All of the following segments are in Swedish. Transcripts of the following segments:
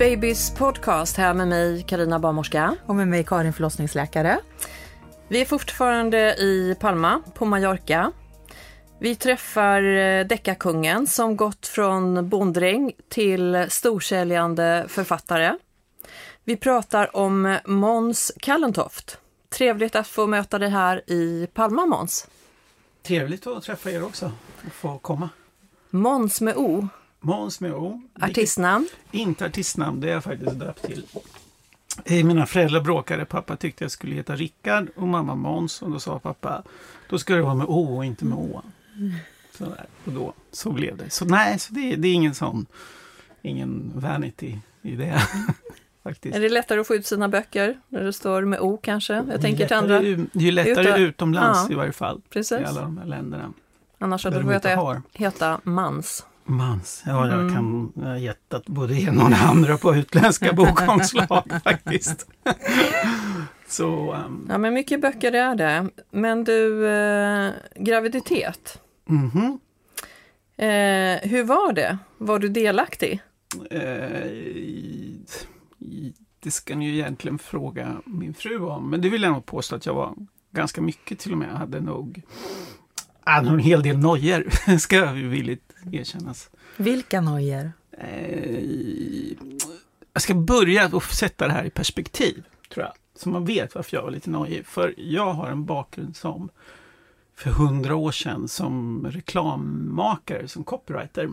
Babys podcast här med mig, Karina Barnmorska. Och med mig Karin förlossningsläkare. Vi är fortfarande i Palma på Mallorca. Vi träffar eh, deckarkungen som gått från bonddräng till storsäljande författare. Vi pratar om Måns Kallentoft. Trevligt att få möta dig här i Palma, Måns. Trevligt att träffa er också och få komma. Måns med O. Måns med O. Artistnamn? Inte artistnamn, det är jag faktiskt döpt till. Eh, Mina föräldrar bråkade. Pappa tyckte jag skulle heta Rickard och mamma Måns. Och då sa pappa, då ska det vara med O och inte med Å. Sådär. Och då, så blev det. Så nej, så det, det är ingen sån, ingen vanity i det. faktiskt. Är det lättare att få ut sina böcker när det står med O kanske? Jag Det är tänker till lättare andra. u- Det är ju lättare Uta- utomlands Ja. i varje fall. Precis. I alla de här länderna. Annars hade Där du de fått heta, heta Mans. Mans. Ja, jag Mm. kan jag har gett både det ena och andra på utländska bokomslag faktiskt. Så, ehm, Ja, men mycket böcker är det. Men du, eh, graviditet. mhm. Eh, hur var det? Var du delaktig? Eh, i- i- det ska ni ju egentligen fråga min fru om. Men det vill jag nog påstå att jag var ganska mycket till och med. Jag hade nog jag hade nog en hel del nojor, ska jag villigt erkännas. Vilka nojor? Eh, jag ska börja att sätta det här i perspektiv, tror jag. Så man vet varför jag var lite nojig. För jag har en bakgrund som för hundra år sedan som reklammakare, som copywriter.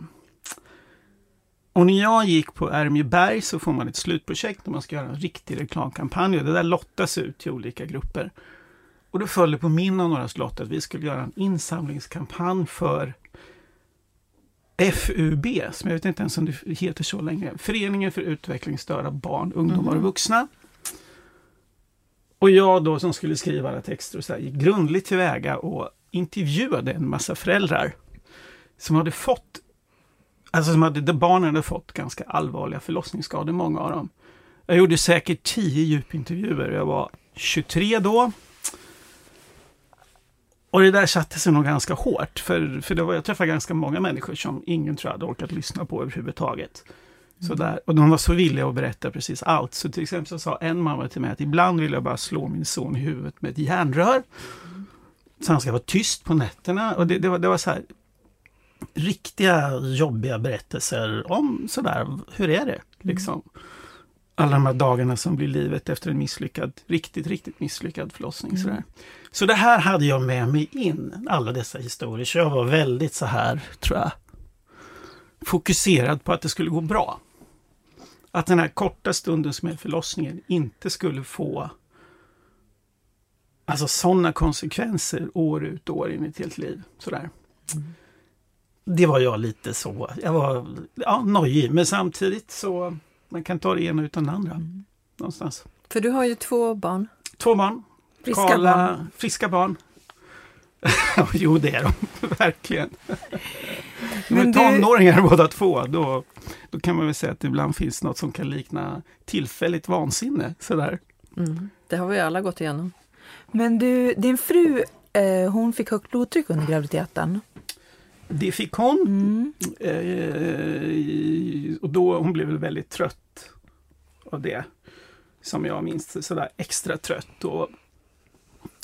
Och när jag gick på Ermjeberg så får man ett slutprojekt när man ska göra en riktig reklamkampanj. Och det där lottas ut till olika grupper. Och då föll det på min och några lott att vi skulle göra en insamlingskampanj för FUB, som jag vet inte ens om det heter så länge. Föreningen för utvecklingsstörda barn, ungdomar och vuxna. Och jag då som skulle skriva alla texter och så här, gick grundligt tillväga och intervjuade en massa föräldrar som hade fått, alltså som hade, där barnen hade fått ganska allvarliga förlossningsskador, många av dem. Jag gjorde säkert tio djupintervjuer. Jag var 23 då. Och det där satte sig nog ganska hårt, för, för det var, jag träffade ganska många människor som ingen tror jag hade orkat lyssna på överhuvudtaget. Så där. Och de var så villiga att berätta precis allt. Så till exempel så sa en mamma till mig att ibland vill jag bara slå min son i huvudet med ett järnrör. Så han ska vara tyst på nätterna. Och det, det, var, det var så här riktiga jobbiga berättelser om sådär, hur är det liksom? Alla de här dagarna som blir livet efter en misslyckad, riktigt, riktigt misslyckad förlossning. Sådär. Så det här hade jag med mig in, alla dessa historier. Så jag var väldigt så här, tror jag, fokuserad på att det skulle gå bra. Att den här korta stunden som är förlossningen inte skulle få alltså sådana konsekvenser år ut och år in i ett helt liv. Sådär. Det var jag lite så, jag var ja, nojig, men samtidigt så man kan ta det ena utan det andra. Någonstans. För du har ju två barn. Två barn. Friska Karla, barn. Friska barn. jo, det är de verkligen. De är du- tonåringar båda två. Då, då kan man väl säga att det ibland finns något som kan likna tillfälligt vansinne. Sådär. Mm. Det har vi alla gått igenom. Men du, din fru, eh, hon fick högt blodtryck under graviditeten. Det fick hon. Mm. Eh, och då, hon blev väl väldigt trött av det. Som jag minns sådär extra trött. Och,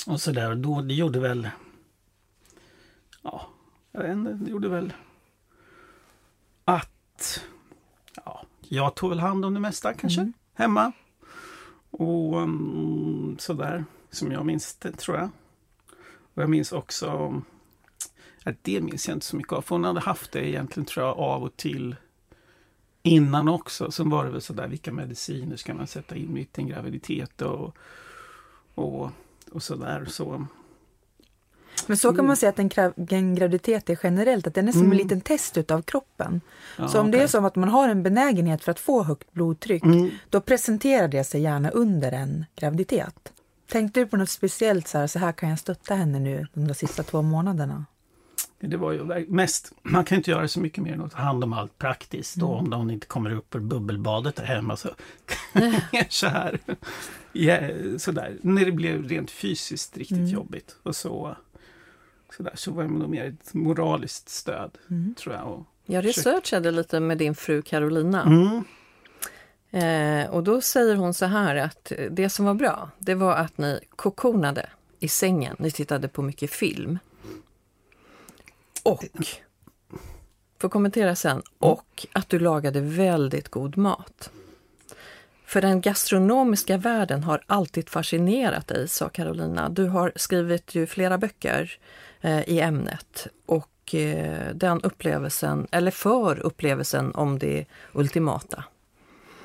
och sådär. Då, det gjorde väl... Ja, jag vet inte, det gjorde väl att... Ja, jag tog väl hand om det mesta kanske, Mm. hemma. Och um, sådär, som jag minns det tror jag. Och jag minns också det minns jag inte så mycket av. För hon hade haft det egentligen tror jag av och till innan också. Sen var det väl sådär, vilka mediciner ska man sätta in mitt i en graviditet och, och, och sådär. Så. Men så kan man säga att en, en graviditet är generellt, att den är som Mm. en liten test utav kroppen. Ja, så om det är som att man har en benägenhet för att få högt blodtryck, Mm. då presenterar det sig gärna under en graviditet. Tänkte du på något speciellt, så här, så här kan jag stötta henne nu de sista två månaderna? Det var ju mest, man kan inte göra så mycket mer än att ta hand om allt praktiskt. Och om de inte kommer upp ur bubbelbadet där hemma så så här. Ja, sådär. När det blev rent fysiskt riktigt jobbigt. Och så, sådär, så var det nog mer ett moraliskt stöd, tror jag. Och, Jag researchade lite med din fru Carolina. mm, Eh, och då säger hon så här att det som var bra, det var att ni kokonade i sängen. Ni tittade på mycket film. Och, får kommentera sen, och att du lagade väldigt god mat. För den gastronomiska världen har alltid fascinerat dig, sa Carolina. Du har skrivit ju flera böcker eh, i ämnet och eh, den upplevelsen, eller för upplevelsen om det ultimata.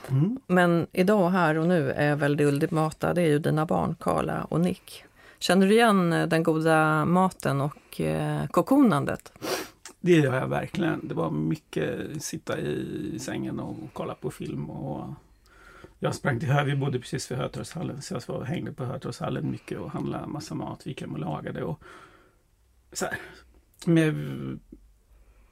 mm. Men idag, här och nu, är väl det ultimata, det är ju dina barn, Karla och Nick. Känner du igen eh, den goda maten och eh, kokonandet? Det gör jag verkligen. Det var mycket sitta i sängen och kolla på film. Och jag sprang till Hö, vi bodde precis vid Hötorgshallen så jag var, hängde på Hötorgshallen mycket och handlade massa mat. Vi gick hem och lagade. Och så här, med,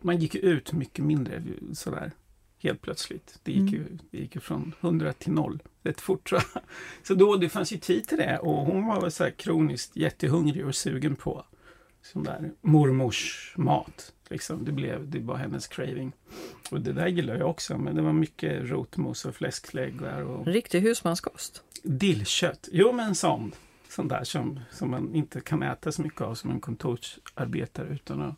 man gick ut mycket mindre sådär helt plötsligt. Det gick, ju, det gick ju från 100 till 0 rätt fort tror jag. Så då, det fanns ju tid till det och hon var väl så här kroniskt jättehungrig och sugen på sån där mormors mat. Liksom. Det, blev, det var hennes craving. Och det där gillar jag också, men det var mycket rotmos och fläskläggar och Riktig husmanskost. dillkött. Jo, men sån. Sån där som, som man inte kan äta så mycket av som en kontorsarbetare utan att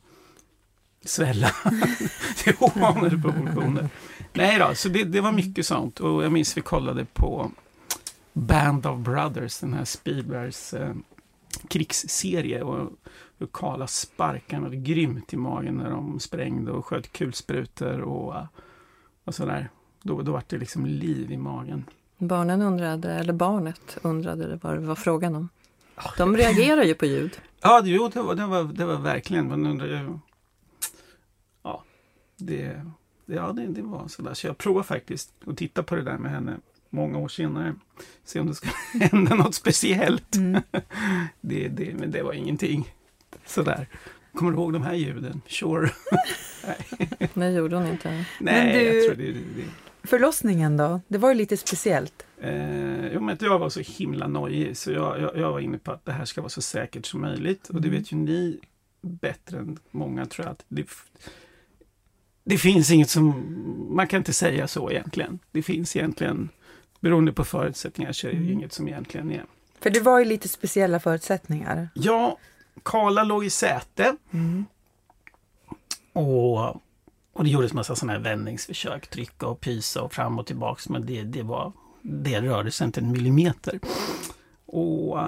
svälla till ovanade proportioner. Nej då, så det, det var mycket sånt. Och jag minns vi kollade på Band of Brothers, den här Spielbergs eh, krigsserie. Och hur Karla sparkarna hade grymt i magen när de sprängde och sköt kulsprutor och, eh, och sådär. Då, då var det liksom liv i magen. Barnen undrade, eller barnet undrade vad det var frågan om. De reagerar ju på ljud. Ja, det- jo, det var, det var, det var verkligen. Man. Ja, det, det, ja, det, det var sådär. Så jag provar faktiskt att titta på det där med henne många år senare. Se om det ska hända något speciellt. Det, det, men det var ingenting. Sådär. Kommer du ihåg de här ljuden? Sure. Det gjorde hon inte. Nej, du- jag tror det... det Förlossningen då? Det var ju lite speciellt. Eh, jo, men jag var så himla nojig så jag, jag, jag var inne på att det här ska vara så säkert som möjligt. Och det vet ju ni bättre än många tror jag. Att det, det finns inget som... Man kan inte säga så egentligen. Det finns egentligen, beroende på förutsättningar, så är det ju inget som egentligen är. För det var ju lite speciella förutsättningar. Ja, Karla låg i säte. Och, och det gjordes massa sådana här vändningsförsök, trycka och pysa och fram och tillbaks. Men det, det, var, det rörde sig inte en millimeter. Och,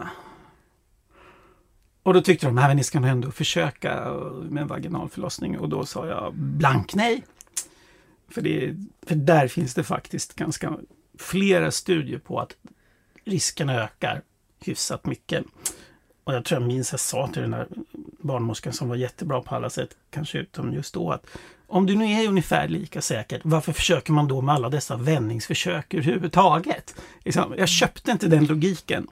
och då tyckte de att ni ska nog ändå försöka med en vaginal förlossning. Och då sa jag blank nej. För, det, för där finns det faktiskt ganska flera studier på att riskerna ökar hyfsat mycket. Och jag tror jag minns jag sa till den där barnmorskan som var jättebra på alla sätt, kanske utom just då, att om du nu är ungefär lika säker, varför försöker man då med alla dessa vändningsförsök överhuvudtaget? Liksom, jag köpte inte den logiken.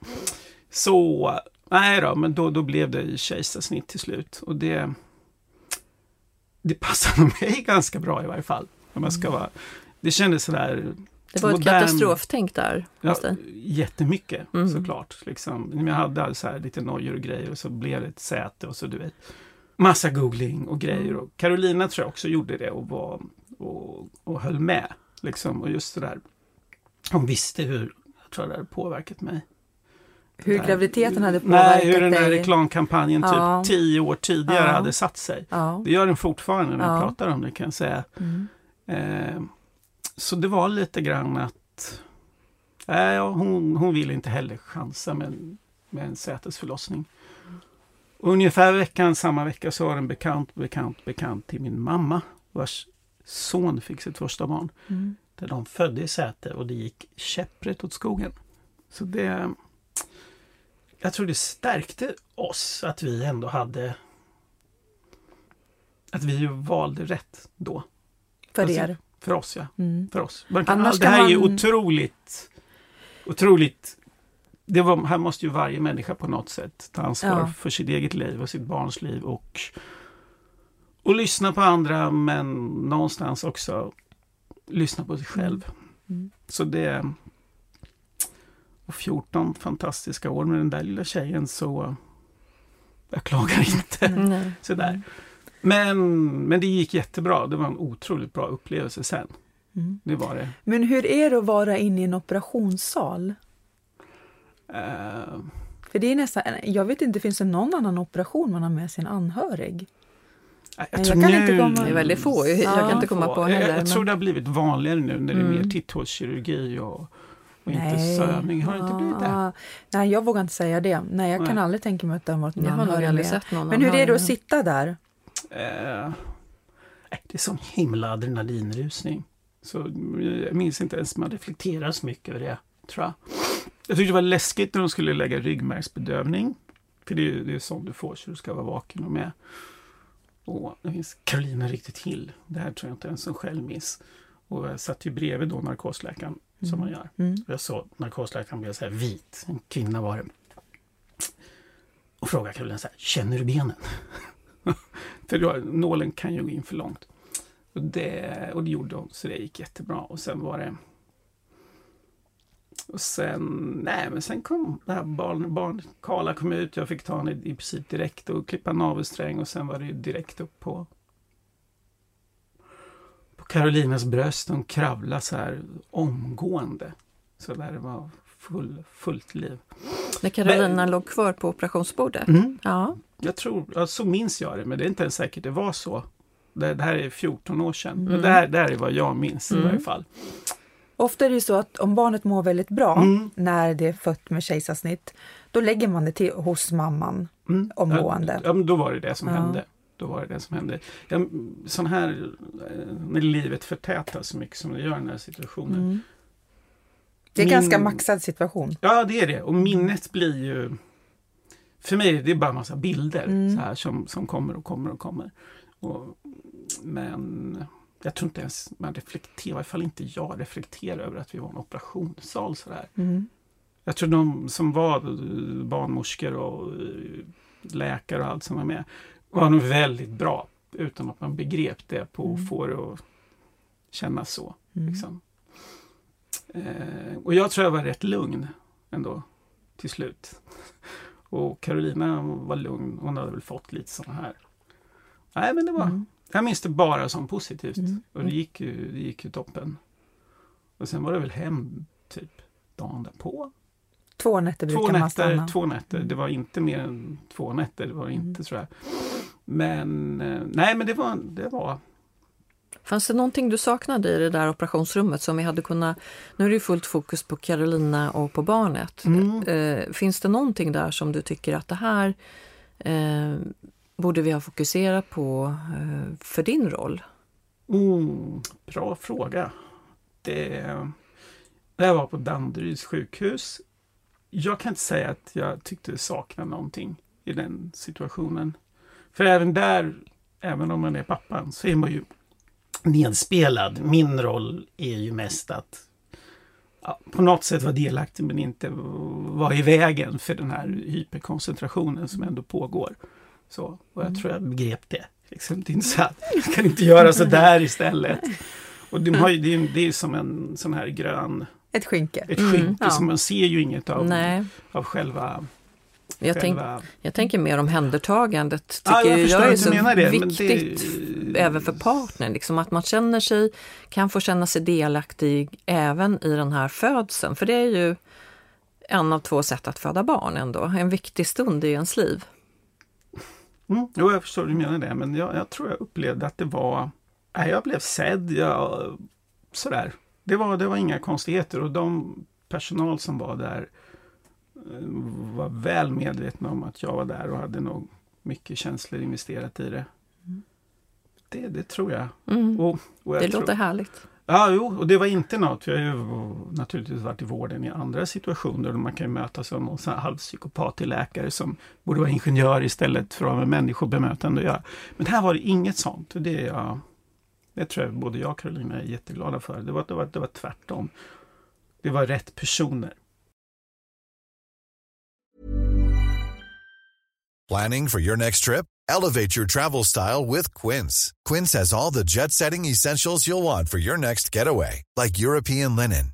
Så nej då, men då, då blev det kejsarsnitt till slut. Och det, det passade mig ganska bra i varje fall. Om jag ska vara, det kändes sådär Det var ett modern- katastroftänk där Ja, jättemycket Mm. såklart. Liksom. Jag hade så här lite nojor och grejer och så blev det ett säte och så du vet massa googling och grejer. Och Carolina tror jag också gjorde det och, var, och, och höll med. Liksom. Och just det där, hon visste hur jag tror det hade påverkat mig. Hur graviditeten hade påverkat Nej, hur den där dig. reklamkampanjen Ja. typ tio år tidigare Ja. hade satt sig. Ja. Det gör den fortfarande när jag Ja. pratar om det kan jag säga. Mm. Eh, så det var lite grann att nej, ja, hon, hon ville inte heller chansa med, en- med en sätesförlossning. Ungefär veckan, samma vecka så var det en bekant, bekant, bekant till min mamma vars son fick sitt första barn. Mm. Där de födde i Säter och det gick käpprätt åt skogen. Så det... Jag tror det stärkte oss att vi ändå hade... Att vi valde rätt då. För Alltså, er. För oss, ja. Mm. För oss. Man kan, det här är man- otroligt... Otroligt... Det var, här måste ju varje människa på något sätt ta ansvar Ja. för sitt eget liv och sitt barns liv och, och lyssna på andra men någonstans också lyssna på sig själv. Mm. Så det... Och 14 fantastiska år med den där lilla tjejen så... Jag klagar inte. Sådär. Men, men det gick jättebra. Det var en otroligt bra upplevelse sen. Mm. Det var det. Men hur är det att vara inne i en operationssal? Eh, För det är nästan, jag vet inte, finns det någon annan operation man har med sin anhörig? jag, jag tror kan nu- inte komma- Det är väldigt få. Jag Ja. kan inte komma på jag, heller. jag tror men- det har blivit vanligare nu när det är mer Mm. titthålskirurgi och, och inte sövning. Har inte blivit det? Ah, Nej, jag vågar inte säga det. Nej, jag kan Nej. aldrig tänka mig att har varit Jag någon har nog aldrig sett någon Men hur är det att sitta där? Eh, det är sån himla adrenalinrusning. Så jag minns inte ens, man reflekterar så mycket över det, tror jag. Jag tyckte det var läskigt när de skulle lägga ryggmärgsbedövning. För det är ju det är sånt du får, så du ska vara vaken och med. Och det finns Karolina riktigt till. Det här tror jag inte ens hon själv minns. Och jag satt ju bredvid då narkosläkaren, som man gör. Mm. Jag såg narkosläkaren blev så här vit, en kvinna var det. Och frågade Karolina så här, känner du benen? för då, nålen kan ju gå in för långt. Och det, och det gjorde hon, så det gick jättebra. Och sen var det... Och sen, nej men sen kom det här barn, barn Karla kom ut, jag fick ta henne i princip direkt och klippa navelsträng och sen var det ju direkt upp på Karolinas bröst. Hon kravlade så här omgående. Så där det var full, fullt liv. När Carolina låg kvar på operationsbordet? Mm. Ja. Jag tror, ja, så minns jag det, men det är inte ens säkert det var så. Det, det här är 14 år sedan. Men Mm. det, här, det här är vad jag minns i Mm. varje fall. Ofta är det ju så att om barnet mår väldigt bra Mm. när det är fött med kejsarsnitt, då lägger man det till hos mamman. Mm. Omgående. Ja, men då var det det som Ja. hände. Då var det det som hände. Ja, sån här, eh, när livet förtätas så mycket som det gör i den här situationen. Mm. Det är en Min- ganska maxad situation. Ja, det är det. Och minnet blir ju... För mig är det bara en massa bilder Mm. så här, som, som kommer och kommer och kommer. Och, men jag tror inte ens man reflekterar, i alla fall inte jag reflekterar över att vi var en operationssal. Så där. Mm. Jag tror de som var barnmorskor och eh, läkare och allt som var med var nog väldigt bra utan att man begrep det på Mm. att få det att kännas så. Mm. Liksom. Eh, och jag tror jag var rätt lugn ändå till slut. Och Carolina var lugn, hon hade väl fått lite sådana här. Nej men det var, Mm. jag minns det bara som positivt. Mm. Och det gick, ju, det gick ju toppen. Och sen var det väl hem typ dagen därpå. Två nätter brukar Två man nätter, stanna. två nätter. Mm. Det var inte mer än två nätter. Det var det inte Mm. jag. Men eh, nej men det var, det var Fanns det någonting du saknade i det där operationsrummet som vi hade kunnat... Nu är det ju fullt fokus på Carolina och på barnet. Mm. Eh, finns det någonting där som du tycker att det här eh, borde vi ha fokuserat på eh, för din roll? Oh, bra fråga. Det, det här var på Danderyds sjukhus. Jag kan inte säga att jag tyckte saknade någonting i den situationen. För även där, även om man är pappan, så är man ju nedspelad. Min roll är ju mest att ja, på något sätt vara delaktig men inte vara i vägen för den här hyperkoncentrationen som ändå pågår. Så, och jag tror jag begrep det. Liksom, det är inte så att jag kan inte göra så där istället. Och de har ju, det, är, det är som en sån här grön, Ett skynke. ett Mm, skynke, ja. man ser ju inget av, Nej, av själva... jag, tänk, jag tänker mer om händertagandet. Tycker jag jag, förstår är så det, viktigt det- även för partnern. Liksom, att man känner sig, kan få känna sig delaktig även i den här födseln. För det är ju en av två sätt att föda barn ändå. En viktig stund i ens liv. Mm, jo, jag förstår hur du menar det, men jag, jag tror jag upplevde att det var... Jag blev sedd, jag, sådär. Det var, det var inga konstigheter och de personal som var där eh, var väl medvetna om att jag var där och hade nog mycket känslor investerat i det. Det, det tror jag. Mm. Och, och jag Det tror, låter härligt. Ja, jo, och det var inte något. Jag har ju naturligtvis varit i vården i andra situationer. Och man kan ju mötas som någon sån här halvpsykopatig läkare som borde vara ingenjör istället för att ha med människobemötande att göra. Men här var det inget sånt. Det, är jag, det tror jag både jag och Karolina är jätteglada för. Det var, det var, det var tvärtom. Det var rätt personer. Planning for your next trip? Elevate your travel style with Quince. Quince has all the jet setting essentials you'll want for your next getaway, like European linen,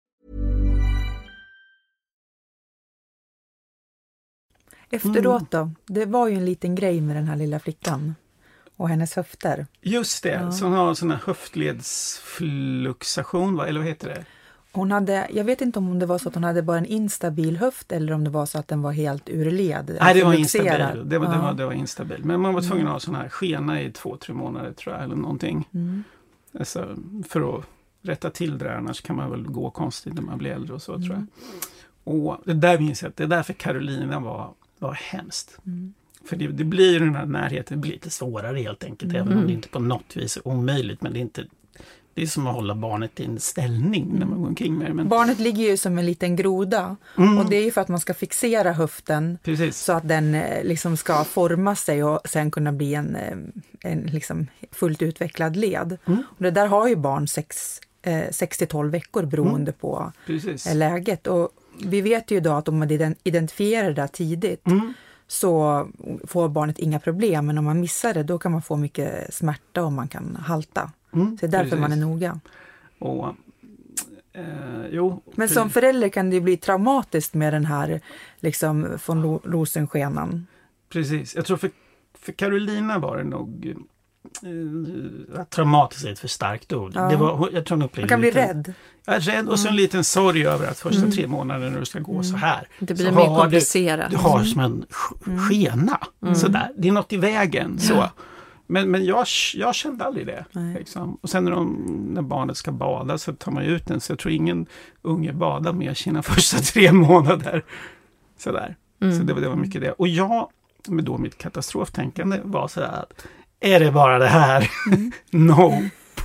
Efteråt då? Det var ju en liten grej med den här lilla flickan och hennes höfter. Just det, Ja. så hon har en sån här höftledsfluxation, va? eller vad heter det? Hon hade, jag vet inte om det var så att hon hade bara en instabil höft eller om det var så att den var helt ur led. Nej, det alltså var luxerad. instabil. Det var, det, Ja. var, det var instabil. Men man var tvungen att ha sån här skena i två, tre månader tror jag, eller någonting. Mm. Alltså, för att rätta till det där, annars kan man väl gå konstigt när man blir äldre och så tror jag. Mm. Och det där minns jag, det är därför Carolina var, var hemskt. Mm. För det, det blir den här närheten, det blir lite svårare helt enkelt, även om Mm. det inte på något vis är omöjligt. Men det är inte det är som att hålla barnet i en ställning när man går omkring med det. Men, Barnet ligger ju som en liten groda Mm. och det är ju för att man ska fixera höften Precis. så att den eh, liksom ska forma sig och sen kunna bli en, eh, en liksom fullt utvecklad led. Mm. Och det där har ju barn 6 till 12 veckor beroende på Precis. eh, läget. Och vi vet ju idag att om man ident- identifierar det tidigt Mm. så får barnet inga problem, men om man missar det då kan man få mycket smärta och man kan halta. Mm. Så det är därför Precis. man är noga. Och, eh, jo, Men som förälder kan det bli traumatiskt med den här liksom von Ro- Rosenskenan. Precis. Jag tror för, för Carolina var det nog eh, traumatiskt är ett för starkt ord. Ja. Det var, jag tror hon Man kan bli lite- rädd. Ja, rädd och så en liten sorg över att första Mm. tre månaderna när du ska gå så här. Det blir så mer komplicerat. Du, du har som en sk- skena. Sådär. Det är något i vägen. Så. Men, men jag, jag kände aldrig det. Liksom. Och sen när, de, när barnet ska bada så tar man ut den. Så jag tror ingen unge badar med sina första tre månader. Sådär. Mm. Så det, det var mycket det. Och jag, med då mitt katastroftänkande, var sådär att är det bara det här? no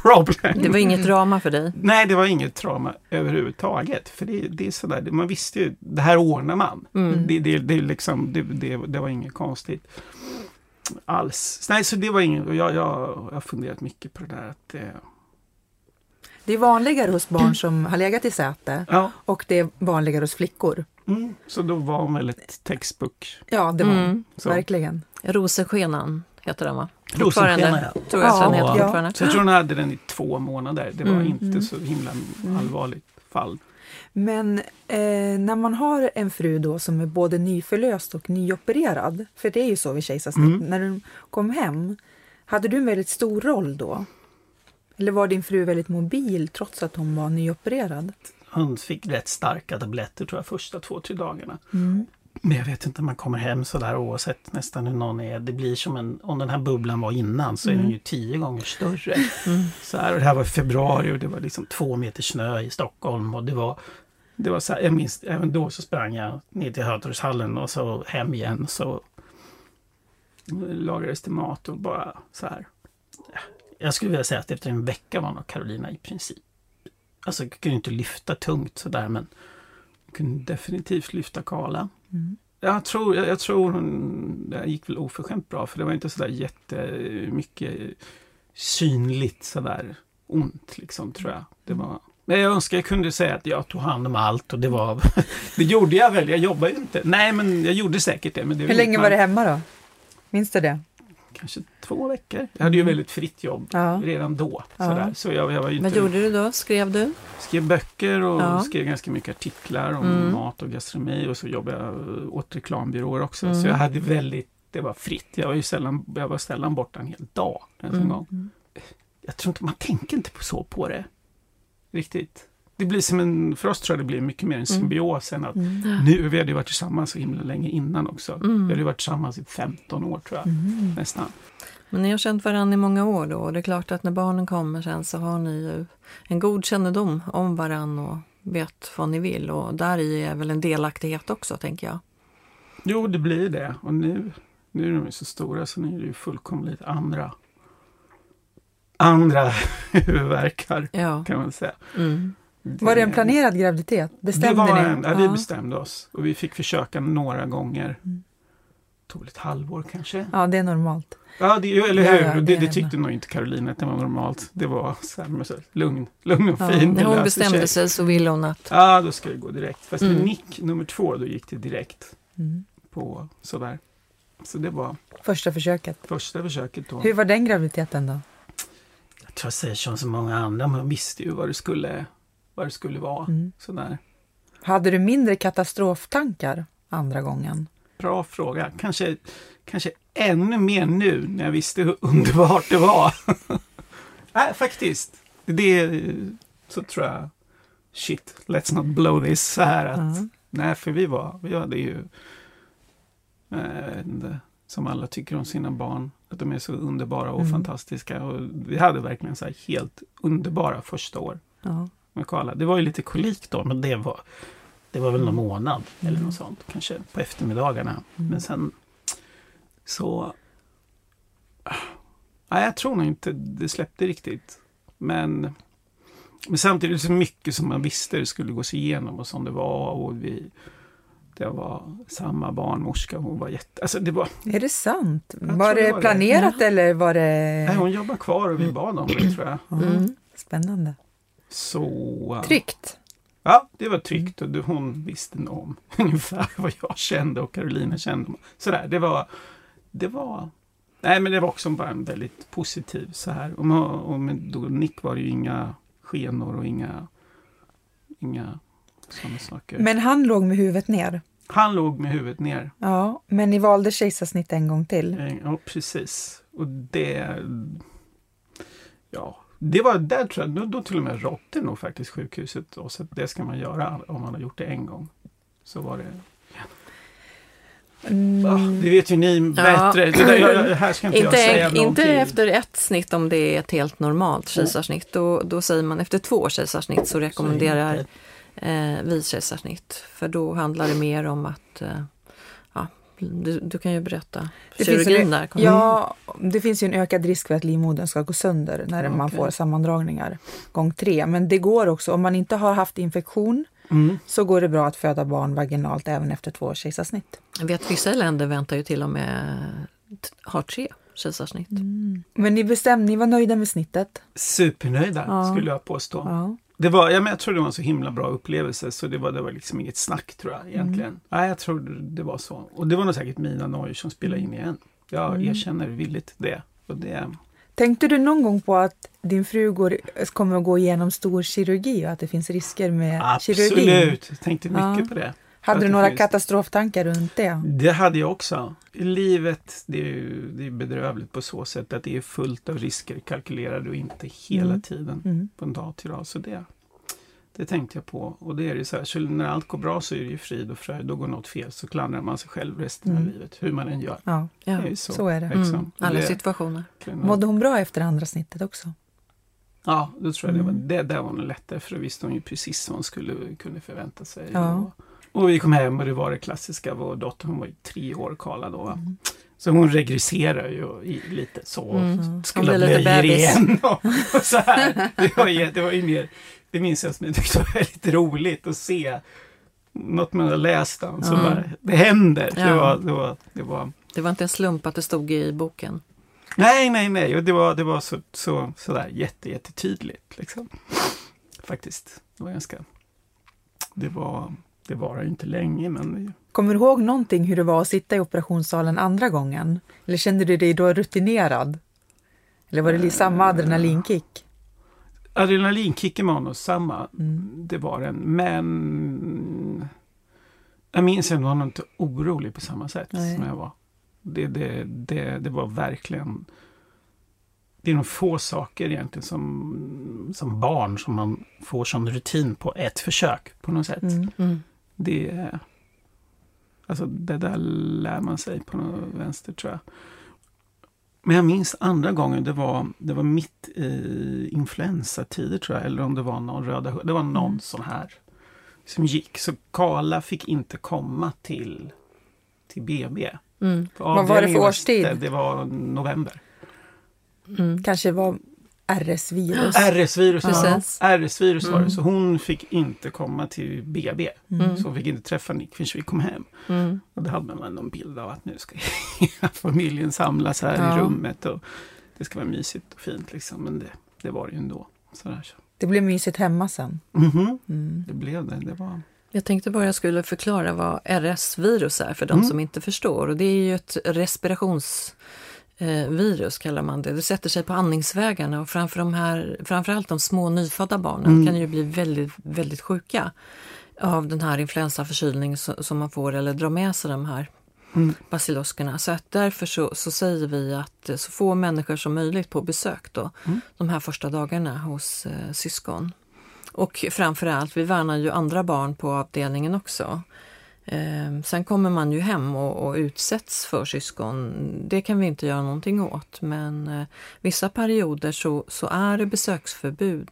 problem. Det var inget drama för dig. Nej, det var inget trauma överhuvudtaget. För det, det är sådär, man visste ju, det här ordnar man. Mm. Det, det, det, liksom, det, det, det var inget konstigt alls. Nej, så det var inget, och jag, jag, jag har funderat mycket på det där. Att, det, Det är vanligare hos barn som har legat i säte ja, och det är vanligare hos flickor. mm, så då var hon väl ett textbook. Ja, det var Mm. Så. verkligen. Rosenskenan heter den va? Rosenskena, ja. Tror jag Ja, heter ja. Så jag tror hon hade den i två månader. Det var Mm. inte så himla allvarligt fall. Men eh, när man har en fru då som är både nyförlöst och nyopererad, för det är ju så vid kejsarsnitt, Mm. när du kom hem, hade du en väldigt stor roll då? Eller var din fru väldigt mobil trots att hon var nyopererad? Hon fick rätt starka tabletter tror jag första två, tre dagarna. Mm. Men jag vet inte om man kommer hem så där oavsett nästan hur någon är. Det blir som en, om den här bubblan var innan så är den ju tio gånger större. Så här, och det här var i februari och det var liksom två meter snö i Stockholm och det var det var så här, jag minns, även då så sprang jag ner till Hötorgshallen och så hem igen så lagades det mat och bara så här. Jag skulle vilja säga att efter en vecka var nog Carolina i princip. Alltså jag kunde inte lyfta tungt sådär men kunde definitivt lyfta Karla. Mm. Jag tror, jag, jag tror hon, det gick väl oförskämt bra för det var inte sådär jättemycket synligt sådär ont liksom tror jag. Det var, Men jag önskar jag kunde säga att jag tog hand om allt och det var... det gjorde jag väl, jag jobbade ju inte. Nej, men jag gjorde säkert det. Men det Hur länge var det hemma då? Minns du det? Kanske två veckor. Jag hade ju väldigt fritt jobb Ja. redan då. Sådär. Så jag, jag var ju Vad inte... gjorde du då? Skrev du? skrev böcker och Ja. skrev ganska mycket artiklar om Mm. mat och gastronomi och så jobbade jag åt reklambyråer också. Mm. Så jag hade väldigt, det var fritt. Jag var ju sällan, jag var sällan borta en hel dag. en Mm. gång. Jag tror inte, man tänker inte på så på det. Riktigt. Det blir som en, för oss tror jag det blir mycket mer en symbios än att nu, vi hade ju varit tillsammans så himla länge innan också. Mm. Vi hade ju varit tillsammans i 15 år tror jag, nästan. Men ni har känt varandra i många år då och det är klart att när barnen kommer sen så har ni ju en god kännedom om varandra och vet vad ni vill och där i är väl en delaktighet också tänker jag. Jo, det blir det. Och nu, nu är de ju så stora så nu är det ju fullkomligt andra andra huvudvärkar Ja. kan man säga. Mm. Var det en planerad graviditet? Bestämde det var ni? en, ja, vi Ja. bestämde oss. Och vi fick försöka några gånger. Mm. tog ett halvår kanske. Ja, det är normalt. Ja, det, eller Ja, hur? ja, Och det det, det tyckte nog inte Caroline att det var normalt. Det var så här, men så, lugn, lugn och Ja, fin. det När hon bestämde sig så ville hon att Ja, då ska det gå direkt. Fast med Mm. Nick nummer två, då gick det direkt Mm. på sådär. Så det var Första försöket. första försöket då. Hur var den graviditeten då? Jag tror jag säger som så många andra, man visste ju vad det skulle, vad det skulle vara. Mm. Sådär. Hade du mindre katastroftankar andra gången? Bra fråga. Kanske, kanske ännu mer nu när jag visste hur underbart det var. Nej, faktiskt. Det så tror jag, shit, let's not blow this så här att, Ja. nej för vi var, vi hade ju, eh, inte, som alla tycker om sina barn, att de är så underbara och Mm. fantastiska och vi hade verkligen så helt underbara första år Ja. Med Karla. Det var ju lite kolik då, men det var, det var väl någon månad eller Mm. något sånt. Kanske på eftermiddagarna. Men sen så... Nej, jag tror nog inte det släppte riktigt. Men, men samtidigt så mycket som man visste det skulle gås igenom och som det var. Och vi, det var samma barnmorska. Hon var jätte... Alltså det var... Är det sant? Var det det var det. planerat eller var det... Nej, hon jobbar kvar och vi bad om det tror jag. Ja, Mm. Spännande. Så... Tryggt. Ja, det var tryggt och hon visste nog om ungefär vad jag kände och Carolina kände. Sådär, det var... Det var... Nej, men det var också bara en väldigt positiv så här. Och och med då Nick var det ju inga skenor och inga... Inga sådana saker. Men han låg med huvudet ner. Han låg med huvudet ner. Ja, men ni valde kejsarsnitt en gång till. Eh, Ja, precis. Och det... Ja, det var där tror jag, då, då till och med rådde nog faktiskt sjukhuset oss att det ska man göra om man har gjort det en gång. Så var det Mm. Ja, det vet ju ni Ja. bättre. Det där, jag, här ska inte, jag säga Inte, inte någonting. efter ett snitt om det är ett helt normalt kejsarsnitt. Då, då säger man efter två kejsarsnitt så rekommenderar inte. eh, vi kejsarsnitt. För då handlar det mer om att, eh, ja, du, du kan ju berätta Det finns, kirurgin en, där. ja, det finns ju en ökad risk för att livmodern ska gå sönder när man Okej. får sammandragningar gång tre. Men det går också, om man inte har haft infektion Mm. så går det bra att föda barn vaginalt även efter två kejsarsnitt. Jag vet vissa länder väntar ju till och med har tre kejsarsnitt. Men ni bestämde, ni var nöjda med snittet? Supernöjda Ja. skulle jag påstå. Ja. Det var, ja, men jag tror det var en så himla bra upplevelse så det var, det var liksom inget snack tror jag egentligen. Mm. Nej, jag tror det var så. Och det var nog säkert mina nojor som spelade in igen. Jag Mm. erkänner villigt det. Och det Tänkte du någon gång på att din fru går, kommer att gå igenom stor kirurgi och att det finns risker med kirurgi? absolut, jag tänkte mycket Ja. på det. Hade du det några finns- katastroftankar runt det? Det hade jag också. Livet det är, ju, det är bedrövligt på så sätt att det är fullt av risker kalkylerade och inte hela Mm. tiden Mm. på en dag till dag. Så det, det tänkte jag på. Och det är det så här, så när allt går bra så är det ju frid och fröjd. Då går något fel så klandrar man sig själv resten av Mm. livet. Hur man än gör. Ja, Det Ja. är ju så. så är det. Liksom. Mm, alla det, situationer. Mådde hon bra efter andra snittet också? Ja, då tror jag det var, Mm. det där var nog lättare för då visste hon ju precis vad hon skulle kunde förvänta sig. Ja. Och, och vi kom hem och det var det klassiska. Vår dotter hon var ju tre år, Karla då. Mm. Så hon registrerar ju lite så. Mm. Skulle ha blöjor igen och, och så här. Det var, ju, det var ju mer, det minns jag som jag tyckte var väldigt roligt att se något man har läst om. Så Ja. bara, det händer. Ja. Det, var, det, var, det var, Det var inte en slump att det stod i boken. nej, nej, nej. Och det var, det var så, så, så där jätte, jättetydligt. Liksom. faktiskt. Det var ganska... Det var, det var ju inte länge, men Kommer du ihåg någonting hur det var att sitta i operationssalen andra gången? Eller kände du dig då rutinerad? Eller var det li- samma adrenalinkick? adrenalinkicken var nog samma. Det var den. Men jag minns ändå jag inte orolig på samma sätt Nej. som jag var. Det, det, det, det var verkligen... Det är nog få saker egentligen som, som barn som man får som rutin på ett försök på något sätt. Mm. Mm. Det, är- alltså det där lär man sig på något vänster tror jag. Men jag minns andra gången, det var, det var mitt i influensatider tror jag, eller om det var någon röda Det var någon sån här som gick. Så Karla fick inte komma till, till BB. Mm. Vad var det för årstid? Det var november. Mm. Kanske var RS-virus? RS-virus var det. Precis. RS-virus var det. Mm. Så hon fick inte komma till BB. Mm. Så hon fick inte träffa Nick förrän vi kom hem. Mm. Och då hade man någon bild av att nu ska familjen samlas här Ja. i rummet. Och det ska vara mysigt och fint liksom. Men det, det var det ju ändå. Sådär. så. Det blev mysigt hemma sen. Mhm. Mm. Det blev det. Det var... Jag tänkte bara jag skulle förklara vad RS-virus är för de Mm. som inte förstår. Och det är ju ett respirationsvirus kallar man det. Det sätter sig på andningsvägarna och framför de här, framförallt de små nyfödda barnen Mm. kan ju bli väldigt, väldigt sjuka av den här influensaförkylningen so- som man får eller drar med sig de här Mm. basiluskerna. Så att därför så, så säger vi att eh, så få människor som möjligt på besök då, Mm. de här första dagarna hos eh, syskon. Och framförallt, vi värnar ju andra barn på avdelningen också. Eh, sen kommer man ju hem och, och utsätts för syskon. Det kan vi inte göra någonting åt, men eh, vissa perioder så, så är det besöksförbud.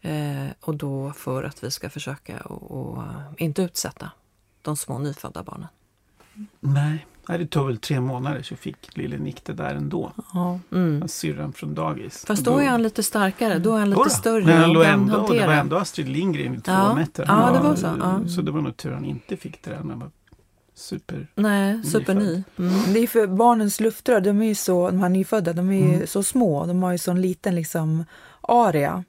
Eh, och då för att vi ska försöka och, och eh, inte utsätta de små nyfödda barnen. Nej. Nej, det tog väl tre månader så fick lille Nick det där ändå. Ja. Mm. Syrran från dagis. Fast Och då är han lite starkare, då är han lite större. Men han låg ändå, det hantera. var ändå Astrid Lindgren i två Ja. nätter. Ja, det var så, ja. Så det var nog tur han inte fick det där när han var super... Nej, superny. Mm. Det är för barnens luftrör, de är ju så, de här nyfödda, de är ju Mm. så små. De har ju sån liten liksom area.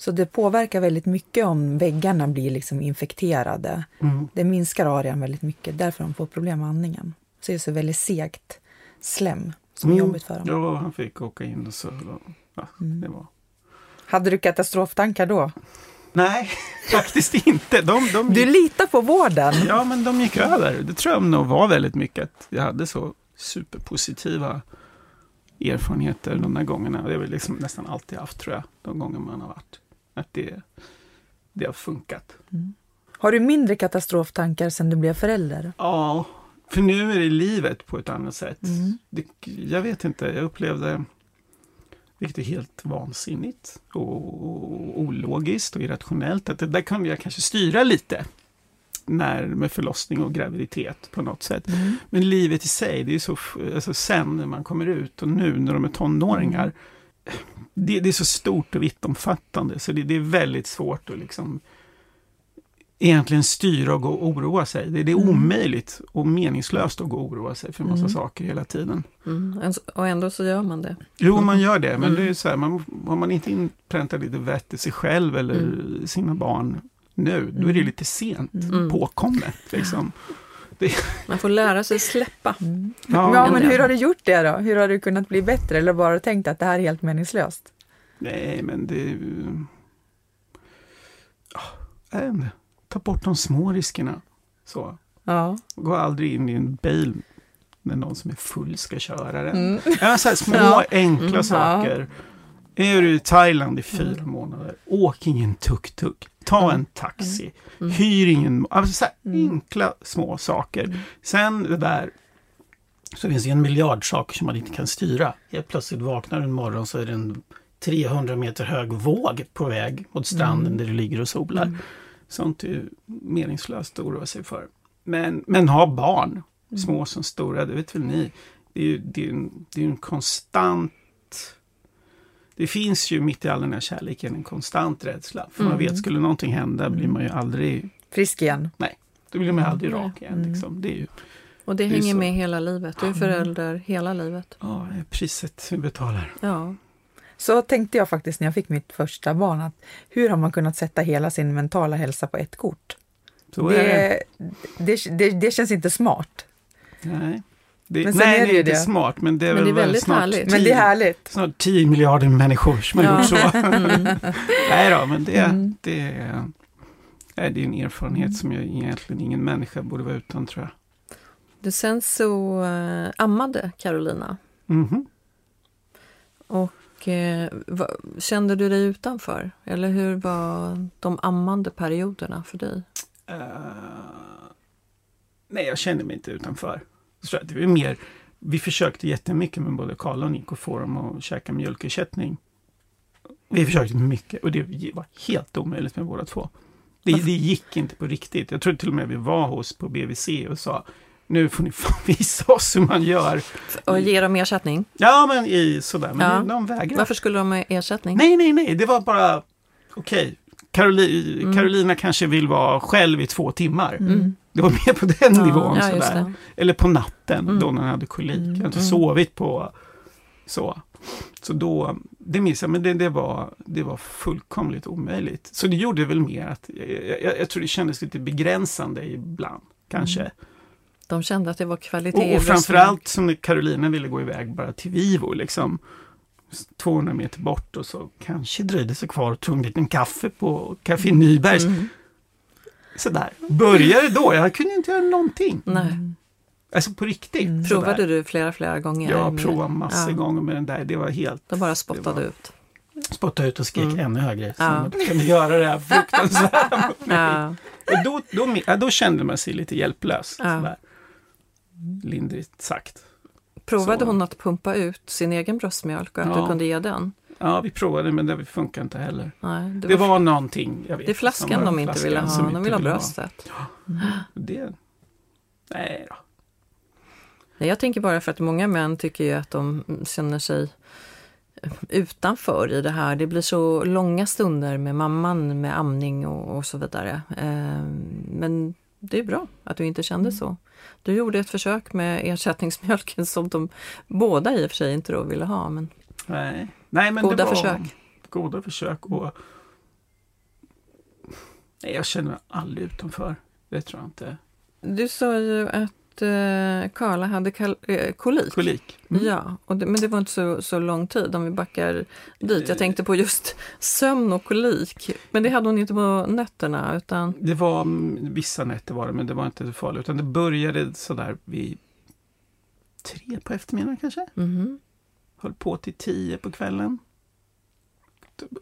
Så det påverkar väldigt mycket om väggarna blir liksom infekterade. Mm. Det minskar arean väldigt mycket, därför de får problem med andningen. Så det är så väldigt segt slem som är Mm. jobbigt för dem. Ja, han fick åka in och så. Ja, Mm. det var... Hade du katastroftankar då? Nej, faktiskt inte. De, de Du gick, litar på vården? ja, men de gick över. Det tror jag nog var väldigt mycket att jag hade så superpositiva erfarenheter de där gångerna. Det har vi liksom nästan alltid haft tror jag, de gånger man har varit. Att det, det har funkat. Har du mindre katastroftankar sedan du blev förälder? Ja, för nu är det livet på ett annat sätt. Mm. Det, jag vet inte, jag upplevde, vilket är helt vansinnigt och ologiskt och irrationellt, att det där kan jag kanske styra lite när, med förlossning och graviditet på något sätt. Mm. Men livet i sig, det är så, alltså sen när man kommer ut och nu när de är tonåringar, det, det är så stort och vittomfattande så det, det är väldigt svårt att liksom egentligen styra och gå och oroa sig. Det, det är Mm. omöjligt och meningslöst att gå och oroa sig för en massa Mm. saker hela tiden. Mm. Och ändå så gör man det. Jo, man gör det, men Mm. det är så här, man, har man inte inpräntat lite vett i sig själv eller Mm. sina barn nu, då är det lite sent Mm. påkommet. Liksom. Man får lära sig släppa. Mm. Ja, Ja, men hur har du gjort det då? Hur har du kunnat bli bättre eller bara tänkt att det här är helt meningslöst? Nej, men det... är ju- Ja, jag vet inte. Ta bort de små riskerna. Så. Ja. Gå aldrig in i en bil när någon som är full ska köra den. Mm. Ja, så här, små Ja. enkla Mm. saker. Är du i Thailand i fyra månader, åk ingen tuk-tuk. Ta en taxi. Mm. Hyr ingen... Alltså så här, Mm. enkla små saker. Sen det där så finns det en miljard saker som man inte kan styra. Helt plötsligt vaknar du en morgon så är det en 300 meter hög våg på väg mot stranden Mm. där du ligger och solar. Sånt är meningslöst att oroa sig för. Men, men ha barn, små som stora, det vet väl ni. Det är ju det är en, det är en konstant... Det finns ju mitt i all den här kärleken en konstant rädsla. För man Mm. vet, skulle någonting hända blir man ju aldrig... Frisk igen. Då blir man ju aldrig Nej. rak igen. Mm. Liksom. Det är ju Och det är hänger så. med hela livet. Du är förälder hela livet. ja, det är priset vi betalar. Ja. Så tänkte jag faktiskt när jag fick mitt första barn, att hur har man kunnat sätta hela sin mentala hälsa på ett kort? Så är det. Det, det, det, det känns inte smart. Nej. Det, Men nej, är det nej, ju det är det. smart, men det är Men väl det är väldigt snart härligt. Men det är härligt. Snart 10 miljarder människor som har Ja. gjort så. Mm. nej då, men det, Mm. det, är- nej, det är en erfarenhet som jag egentligen ingen människa borde vara utan tror jag. Du sen så eh, ammade Carolina. Mhm. Och eh, va, kände du dig utanför? Eller hur var de ammande perioderna för dig? Eh, nej, jag känner mig inte utanför. Så det är mer, vi försökte jättemycket med både Karla och Nico få dem att käka mjölkersättning. Vi försökte mycket och det var helt omöjligt med båda två. Det, det gick inte på riktigt. Jag tror till och med vi var hos på BVC och sa nu får ni fan visa oss hur man gör. Och ge dem ersättning? Ja, men i sådär. Men Ja. de vägrade. Varför skulle de ha ersättning? Nej, nej, nej. Det var bara okej. Caroli- Mm. Carolina kanske vill vara själv i två timmar. Mm. Det var mer på den Ja, nivån. ja, sådär. Eller på natten Mm. då när han hade kolik. Jag har inte Mm. sovit på så. Så då, det minns jag, men det, det, var, det var fullkomligt omöjligt. Så det gjorde väl mer att, jag, jag, jag tror det kändes lite begränsande ibland, kanske. Mm. De kände att det var kvalitet. Och, och framförallt som när Carolina ville gå iväg bara till Vivo, liksom 200 meter bort och så kanske dröjde sig kvar och tog en liten kaffe på Café Nybergs. Mm. Sådär. Började då, jag kunde inte göra någonting. Nej. Alltså på riktigt. Mm. Provade du flera, flera gånger? Jag provat massor Ja. gånger med den där. Det var helt... De bara spottade var- ut. Spotta ut och skrek Mm. ännu högre. Så Ja. man kunde göra det här fruktansvärda mot mig. Ja. Och då, då, ja, då kände man sig lite hjälplös. Ja. Sådär. Lindrigt sagt. Provade Så. hon att pumpa ut sin egen bröstmjölk och att Ja. du kunde ge den? Ja, vi provade men det funkar inte heller. Nej, Det var någonting, jag vet det är flaskan var de inte ville ha, de inte vill ha ville bröstet. Det, nej då. Nej, jag tänker bara för att många män tycker ju att de känner sig utanför i det här. Det blir så långa stunder med mamman med amning och, och så vidare. Eh, Men det är bra att du inte kände så. Du gjorde ett försök med ersättningsmjölken som de båda i och för sig inte då ville ha. Men Nej. nej men Goda det var försök. Goda försök och nej, jag känner mig aldrig utanför. Det tror jag inte. du sa ju att eh, Karla hade kal- eh, kolik. Kolik. Mm. Ja, det, men det var inte så, så lång tid om vi backar dit. Jag tänkte på just sömn och kolik. Men det hade hon inte på nätterna utan Det var mm, vissa nätter var det, men det var inte så farligt. Utan det började sådär vid tre på eftermiddagen kanske. mhm. Höll på till tio på kvällen.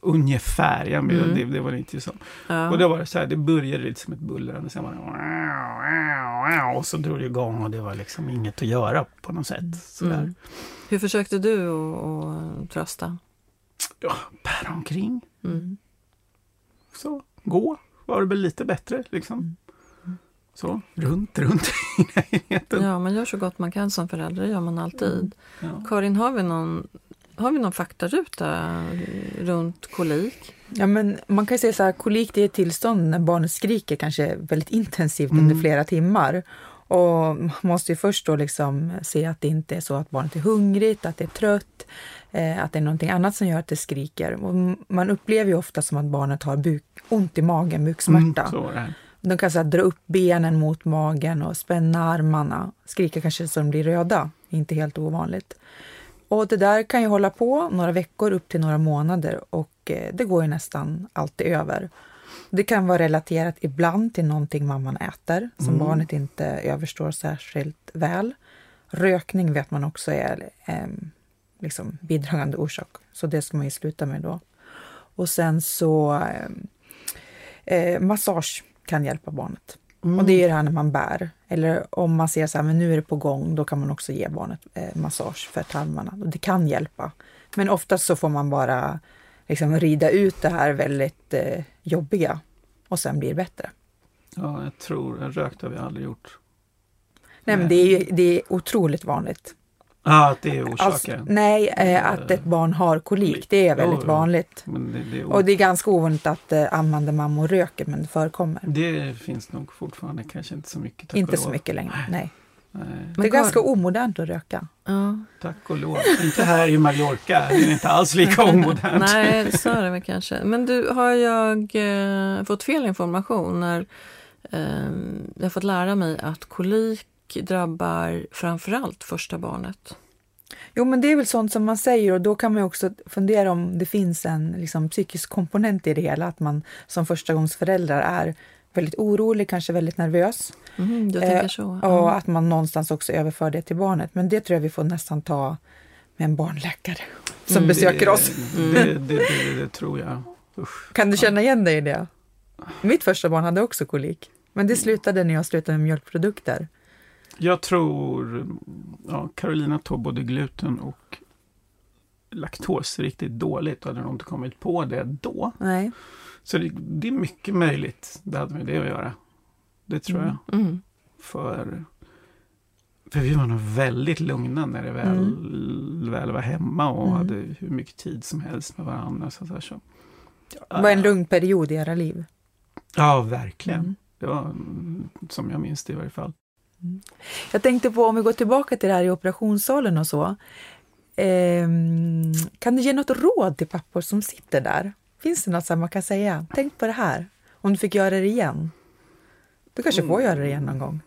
Ungefär, jag menar, Mm. det, det var inte så. ja. Och då var det så här, det började lite som ett bullrande. Sen var det och så drog det igång och det var liksom inget att göra på något sätt. Sådär. Mm. Hur försökte du att, att trösta? Ja, bära omkring. Mm. Så, gå var det väl lite bättre liksom. Så, runt, runt i lägenheten. Ja, man gör så gott man kan som förälder, det gör man alltid. Ja. Karin, har vi någon, har vi någon faktaruta runt kolik? Ja, men man kan ju säga så här, kolik det är ett tillstånd när barnet skriker kanske väldigt intensivt Mm. under flera timmar. Och man måste ju först då liksom se att det inte är så att barnet är hungrigt, att det är trött, eh, att det är någonting annat som gör att det skriker. Och man upplever ju ofta som att barnet har buk, ont i magen, buksmärta. Mm. De kan så här, dra upp benen mot magen och spänna armarna, skrika kanske så de blir röda, inte helt ovanligt. Och det där kan ju hålla på några veckor upp till några månader och eh, det går ju nästan alltid över. Det kan vara relaterat ibland till någonting mamman äter som Mm. barnet inte överstår särskilt väl. Rökning vet man också är eh, liksom bidragande orsak, så det ska man ju sluta med då. Och sen så eh, eh, massage kan hjälpa barnet. Mm. Och det är det här när man bär. Eller om man ser så här, men nu är det på gång, då kan man också ge barnet eh, massage för tarmarna. Och det kan hjälpa. Men oftast så får man bara liksom rida ut det här väldigt eh, jobbiga och sen blir det bättre. Ja, jag tror, rökt har vi aldrig gjort. Nej, men det är, det är otroligt vanligt. Ja, att det är Alltså, orsaken. nej, eh, att ett barn har kolik, det är väldigt Jo, jo. vanligt. Men det, det, är Och det är ganska ovanligt att eh, ammande mammor röker, men det förekommer. det finns nog fortfarande kanske inte så mycket. Inte så mycket längre, nej. Nej, Det är ganska omodernt att röka. Ja. tack och lov. inte här i Mallorca, det är inte alls lika omodernt. Nej, så är det väl kanske. Men du, har jag eh, fått fel information när eh, jag har fått lära mig att kolik drabbar framförallt första barnet? Jo, men det är väl sånt som man säger och då kan man också fundera om det finns en liksom, psykisk komponent i det hela. Att man som förstagångsförälder är väldigt orolig, kanske väldigt nervös. Mm, Eh, tänker så? Och att man någonstans också överför det till barnet. Men det tror jag vi får nästan ta med en barnläkare som Mm. besöker det, oss. Det, det, det tror jag. Usch. Kan du känna igen dig i det? Mitt första barn hade också kolik. Men det slutade när jag slutade med mjölkprodukter. Jag tror ja, Carolina tog både gluten och laktos riktigt dåligt hade nog inte kommit på det då. Nej. Så det, det är mycket möjligt det hade med det att göra. Det tror Mm. jag. Mm. För, för vi var nog väldigt lugna när det väl, Mm. väl var hemma och Mm. hade hur mycket tid som helst med varandra. Så där, så. Det var en lugn period i era liv. Ja, verkligen. Mm. Det var som jag minns det i varje fall. Jag tänkte på, om vi går tillbaka till det här i operationssalen och så. Ehm, kan du ge något råd till pappor som sitter där? Finns det något som man kan säga? Tänk på det här, om du fick göra det igen. Du kanske får göra det igen någon gång.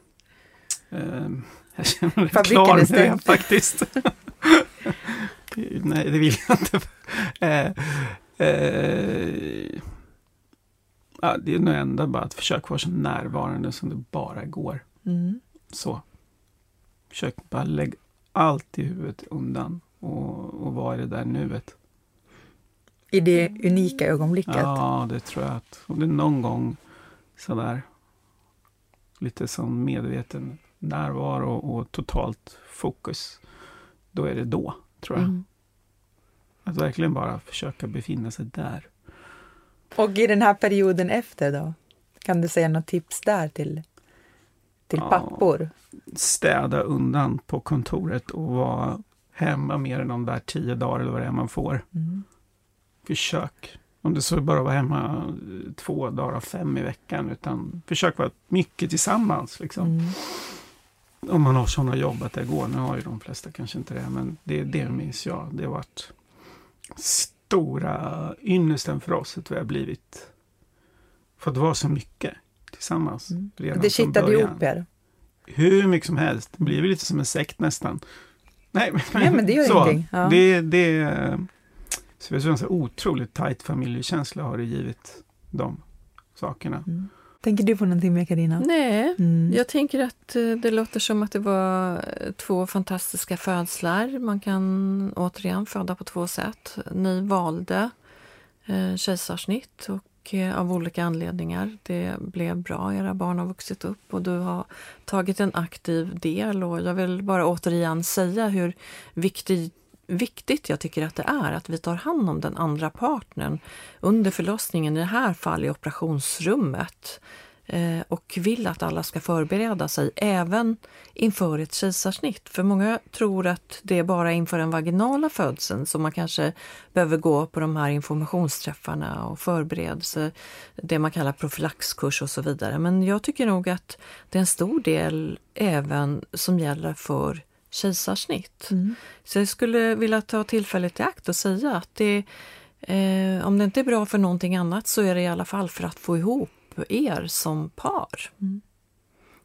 Ehm, jag känner mig Fabriken klar med det faktiskt. Nej, det vill jag inte. Eh, eh, ja, det är nog ändå bara att försöka vara så närvarande som det bara går. Mm. Så. Försök bara lägga allt i huvudet undan och, och vara i det där nuet. I det unika ögonblicket. Ja, det tror jag att om det är någon gång sådär lite som medveten närvaro och totalt fokus, då är det då, tror jag. Mm. Att verkligen bara försöka befinna sig där. Och i den här perioden efter då? Kan du säga något tips där till, till Ja. pappor? Städa undan på kontoret och vara hemma mer än de där tio dagar eller vad det är man får. Mm. Försök. Om det så bara vara hemma två dagar av fem i veckan, utan försök vara mycket tillsammans. Liksom. Mm. Om man har sådana jobb att det går. Nu har ju de flesta kanske inte det, men det, det minns jag. Det har varit stora ynnesten för oss att vi har blivit, fått vara så mycket tillsammans. Mm. redan Det början. ihop er. Hur mycket som helst. Det blir väl lite som en sekt nästan. Nej, men, Nej, men det gör så, ingenting. Ja. Det, det, så jag så otroligt tajt familjekänsla har det givit de sakerna. Mm. Tänker du på någonting mer Carina? Nej, Mm. jag tänker att eh, det låter som att det var eh, två fantastiska födslar. Man kan återigen föda på två sätt. Ni valde eh, kejsarsnitt och och eh, av olika anledningar. Det blev bra, era barn har vuxit upp och du har tagit en aktiv del. Och jag vill bara återigen säga hur viktig, viktigt jag tycker att det är att vi tar hand om den andra partnern under förlossningen, i det här fallet i operationsrummet och vill att alla ska förbereda sig även inför ett kejsarsnitt. För många tror att det är bara inför den vaginala födseln som man kanske behöver gå på de här informationsträffarna och förberedelse, det man kallar profylaxkurs och så vidare. Men jag tycker nog att det är en stor del även som gäller för kejsarsnitt. Mm. Så jag skulle vilja ta tillfället i akt och säga att det, eh, om det inte är bra för någonting annat så är det i alla fall för att få ihop er som par. Mm.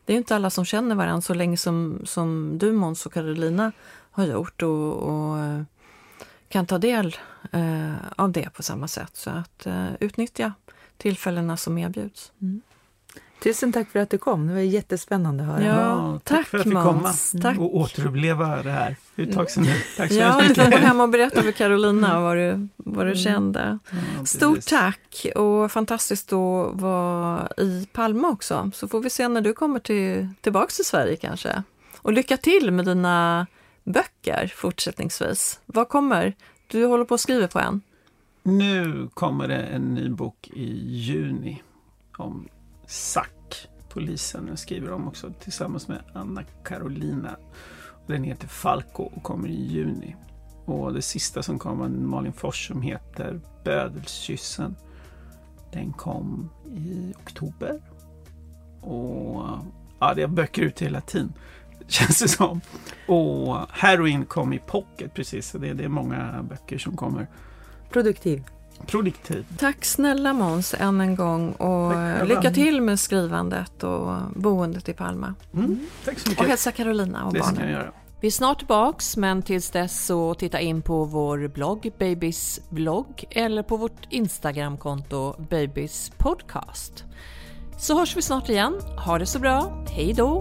Det är inte alla som känner varandra så länge som, som du Måns och Carolina har gjort och, och eh, kan ta del eh, av det på samma sätt. Så att eh, utnyttja tillfällena som erbjuds. Tusen tack för att du kom. Det var jättespännande att höra. Ja, Ja, tack tack, för att vi Måns. komma. Tack. Och återuppleva det här. Tag sedan nu. Tack så Ja, du får mycket. gå hem och berätta för Carolina vad du, vad du Mm. kände. Ja, Stort tack och fantastiskt att vara i Palma också. Så får vi se när du kommer till, tillbaks till Sverige kanske. Och lycka till med dina böcker fortsättningsvis. Vad kommer? Du håller på att skriva på en. Nu kommer det en ny bok i juni om SAC, polisen. Jag skriver om också tillsammans med Anna Carolina. Den heter Falco och kommer i juni. Och det sista som kom var Malin Fors som heter Bödelskyssen. Den kom i oktober. Och ja, det är böcker ute hela tiden. känns det som. Och Heroin kom i pocket precis, så det, det är många böcker som kommer. Produktiv. Produktiv. Tack snälla Måns än en gång och Tack, lycka till med skrivandet och boendet i Palma. Mm. Tack så Och mycket. hälsa Carolina och Det ska jag barnen. göra. Vi är snart tillbaks men tills dess så titta in på vår blogg Babys blogg eller på vårt Instagramkonto Babys podcast. Så hörs vi snart igen. Ha det så bra. Hej då!